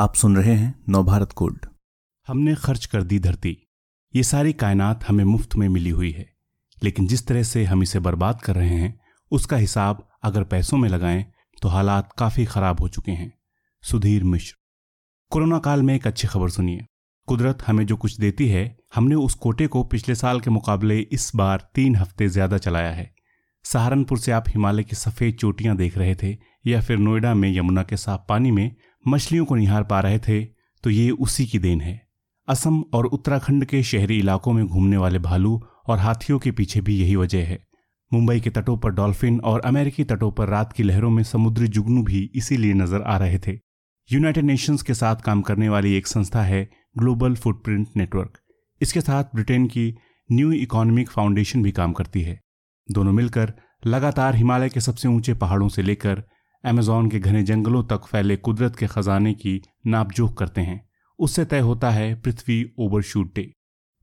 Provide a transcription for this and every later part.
आप सुन रहे हैं नवभारत कोड। हमने खर्च कर दी धरती। ये सारी कायनात हमें मुफ़्त में मिली हुई है। लेकिन जिस तरह से हम इसे बर्बाद कर रहे हैं, उसका हिसाब अगर पैसों में लगाएँ तो हालात काफ़ी खराब हो चुके हैं। सुधीर मिश्र। कोरोना काल में एक अच्छी खबर सुनिए। कुदरत हमें जो कुछ देती है, हमने उस कोटे को पिछले साल के मुकाबले इस बार तीन हफ़्ते ज़्यादा चलाया है। सहारनपुर से आप हिमालय की सफ़ेद चोटियाँ देख रहे थे या फिर नोएडा में यमुना के साफ़ पानी में मछलियों को निहार पा रहे थे तो ये उसी की देन है। असम और उत्तराखंड के शहरी इलाकों में घूमने वाले भालू और हाथियों के पीछे भी यही वजह है। मुंबई के तटों पर डॉल्फिन और अमेरिकी तटों पर रात की लहरों में समुद्री जुगनू भी इसीलिए नज़र आ रहे थे। यूनाइटेड नेशंस के साथ काम करने वाली एक संस्था है ग्लोबल फुटप्रिंट नेटवर्क। इसके साथ ब्रिटेन की न्यू इकोनॉमिक फाउंडेशन भी काम करती है। दोनों मिलकर लगातार हिमालय के सबसे ऊँचे पहाड़ों से लेकर अमेजोन के घने जंगलों तक फैले कुदरत के खजाने की नापजोख करते हैं। उससे तय होता है पृथ्वी ओवरशूट डे।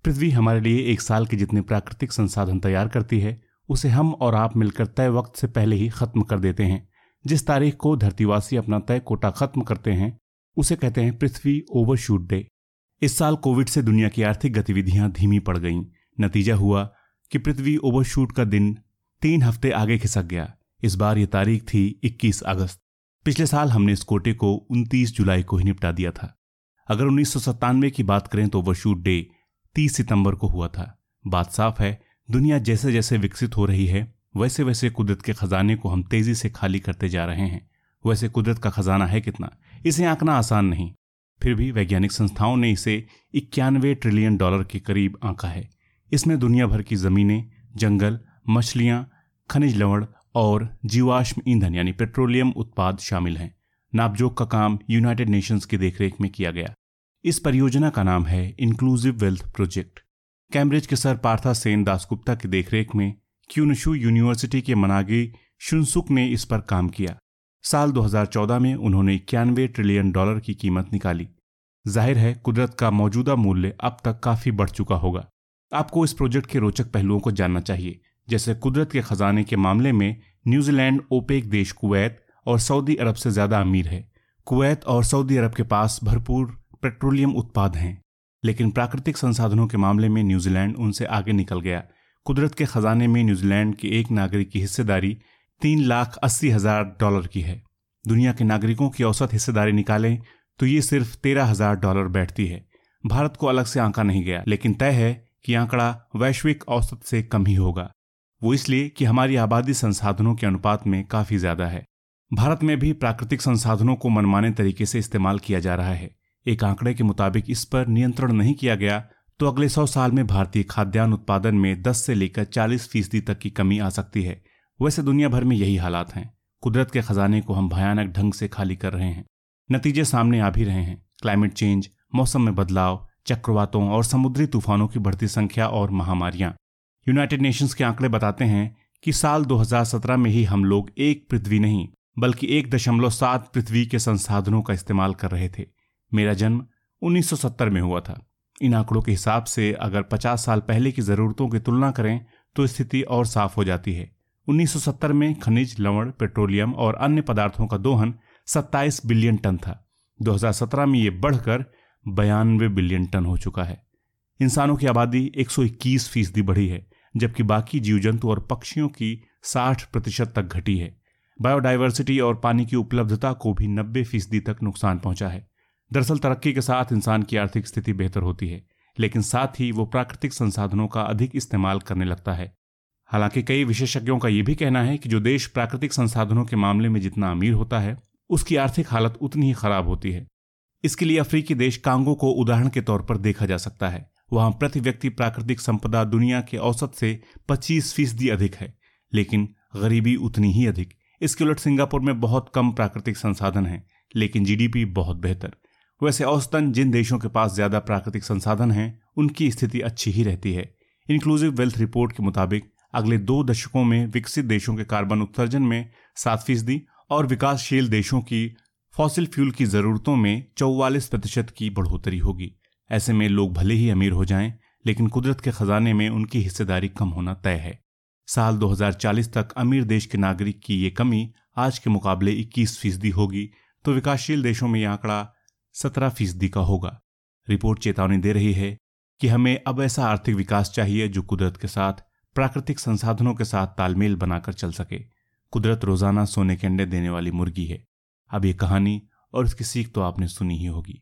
पृथ्वी हमारे लिए एक साल के जितने प्राकृतिक संसाधन तैयार करती है, उसे हम और आप मिलकर तय वक्त से पहले ही खत्म कर देते हैं। जिस तारीख को धरतीवासी अपना तय कोटा खत्म करते हैं, उसे कहते हैं पृथ्वी ओवरशूट डे। इस साल कोविड से दुनिया की आर्थिक गतिविधियाँ धीमी पड़ गईं। नतीजा हुआ कि पृथ्वी ओवरशूट का दिन तीन हफ़्ते आगे खिसक गया। इस बार ये तारीख थी 21 अगस्त। पिछले साल हमने इस कोटे को 29 जुलाई को ही निपटा दिया था। अगर उन्नीस सौ सत्तानवे की बात करें तो ओवरशूट डे 30 सितंबर को हुआ था। बात साफ़ है, दुनिया जैसे जैसे विकसित हो रही है वैसे वैसे कुदरत के खजाने को हम तेज़ी से खाली करते जा रहे हैं। वैसे कुदरत का खजाना है कितना? इसे आंकना आसान नहीं। फिर भी वैज्ञानिक संस्थाओं ने इसे इक्यानवे ट्रिलियन डॉलर के करीब आंका है। इसमें दुनिया भर की जमीनें, जंगल, मछलियाँ, खनिज लवण और जीवाश्म ईंधन यानी पेट्रोलियम उत्पाद शामिल हैं। नापजोक का काम यूनाइटेड नेशंस की देखरेख में किया गया। इस परियोजना का नाम है इंक्लूसिव वेल्थ प्रोजेक्ट कैम्ब्रिज के सर पार्था सेन दासगुप्ता की देखरेख में क्यूनशु यूनिवर्सिटी के मनागी शुनसुक ने इस पर काम किया। साल 2014 में उन्होंने इक्यानवे ट्रिलियन डॉलर की कीमत निकाली। ज़ाहिर है, कुदरत का मौजूदा मूल्य अब तक काफ़ी बढ़ चुका होगा। आपको इस प्रोजेक्ट के रोचक पहलुओं को जानना चाहिए, जैसे कुदरत के खजाने के मामले में न्यूजीलैंड, ओपेक देश कुवैत और सऊदी अरब से ज़्यादा अमीर है। कुवैत और सऊदी अरब के पास भरपूर पेट्रोलियम उत्पाद हैं, लेकिन प्राकृतिक संसाधनों के मामले में न्यूजीलैंड उनसे आगे निकल गया। कुदरत के खजाने में न्यूजीलैंड के एक नागरिक की हिस्सेदारी तीन लाख अस्सी हज़ार डॉलर की है। दुनिया के नागरिकों की औसत हिस्सेदारी निकालें तो ये सिर्फ़ तेरह हज़ार डॉलर बैठती है। भारत को अलग से आंका नहीं गया, लेकिन तय है कि आंकड़ा वैश्विक औसत से कम ही होगा। वो इसलिए कि हमारी आबादी संसाधनों के अनुपात में काफ़ी ज़्यादा है। भारत में भी प्राकृतिक संसाधनों को मनमाने तरीके से इस्तेमाल किया जा रहा है। एक आंकड़े के मुताबिक इस पर नियंत्रण नहीं किया गया तो अगले सौ साल में भारतीय खाद्यान्न उत्पादन में 10 से लेकर 40 फ़ीसदी तक की कमी आ सकती है। वैसे दुनिया भर में यही हालात हैं। कुदरत के खजाने को हम भयानक ढंग से खाली कर रहे हैं। नतीजे सामने आ भी रहे हैं। क्लाइमेट चेंज, मौसम में बदलाव, चक्रवातों और समुद्री तूफानों की बढ़ती संख्या और महामारियाँ। यूनाइटेड नेशंस के आंकड़े बताते हैं कि साल 2017 में ही हम लोग एक पृथ्वी नहीं, बल्कि एक दशमलव सात पृथ्वी के संसाधनों का इस्तेमाल कर रहे थे। मेरा जन्म 1970 में हुआ था। इन आंकड़ों के हिसाब से अगर 50 साल पहले की जरूरतों की तुलना करें तो स्थिति और साफ़ हो जाती है। 1970 में खनिज, लवण, पेट्रोलियम और अन्य पदार्थों का दोहन 27 बिलियन टन था। 2017 में ये बढ़कर बयानवे बिलियन टन हो चुका है। इंसानों की आबादी 121 फ़ीसदी बढ़ी है। जबकि बाकी जीव जंतु और पक्षियों की 60 प्रतिशत तक घटी है। बायोडाइवर्सिटी और पानी की उपलब्धता को भी 90 फ़ीसदी तक नुकसान पहुँचा है। दरअसल तरक्की के साथ इंसान की आर्थिक स्थिति बेहतर होती है, लेकिन साथ ही वो प्राकृतिक संसाधनों का अधिक इस्तेमाल करने लगता है। हालाँकि कई विशेषज्ञों का यह भी कहना है कि जो देश प्राकृतिक संसाधनों के मामले में जितना अमीर होता है, उसकी आर्थिक हालत उतनी ही खराब होती है। इसके लिए अफ्रीकी देश कांगो को उदाहरण के तौर पर देखा जा सकता है। वहाँ प्रति व्यक्ति प्राकृतिक संपदा दुनिया के औसत से 25 फ़ीसदी अधिक है, लेकिन गरीबी उतनी ही अधिक। इसके उलट सिंगापुर में बहुत कम प्राकृतिक संसाधन हैं, लेकिन जीडीपी बहुत बेहतर। वैसे औसतन जिन देशों के पास ज़्यादा प्राकृतिक संसाधन हैं, उनकी स्थिति अच्छी ही रहती है। इंक्लूसिव वेल्थ रिपोर्ट के मुताबिक, अगले दो दशकों में विकसित देशों के कार्बन उत्सर्जन में सात फ़ीसदी और विकासशील देशों की फॉसिल फ्यूल की जरूरतों में चौवालीस प्रतिशत की बढ़ोतरी होगी। ऐसे में लोग भले ही अमीर हो जाएँ, लेकिन कुदरत के खजाने में उनकी हिस्सेदारी कम होना तय है। साल 2040 तक अमीर देश के नागरिक की ये कमी आज के मुकाबले 21 फ़ीसदी होगी तो विकासशील देशों में यह आंकड़ा सत्रह फ़ीसदी का होगा। रिपोर्ट चेतावनी दे रही है कि हमें अब ऐसा आर्थिक विकास चाहिए जो कुदरत के साथ, प्राकृतिक संसाधनों के साथ तालमेल बनाकर चल सके। कुदरत रोज़ाना सोने के अंडे देने वाली मुर्गी है। अब ये कहानी और इसकी सीख तो आपने सुनी ही होगी।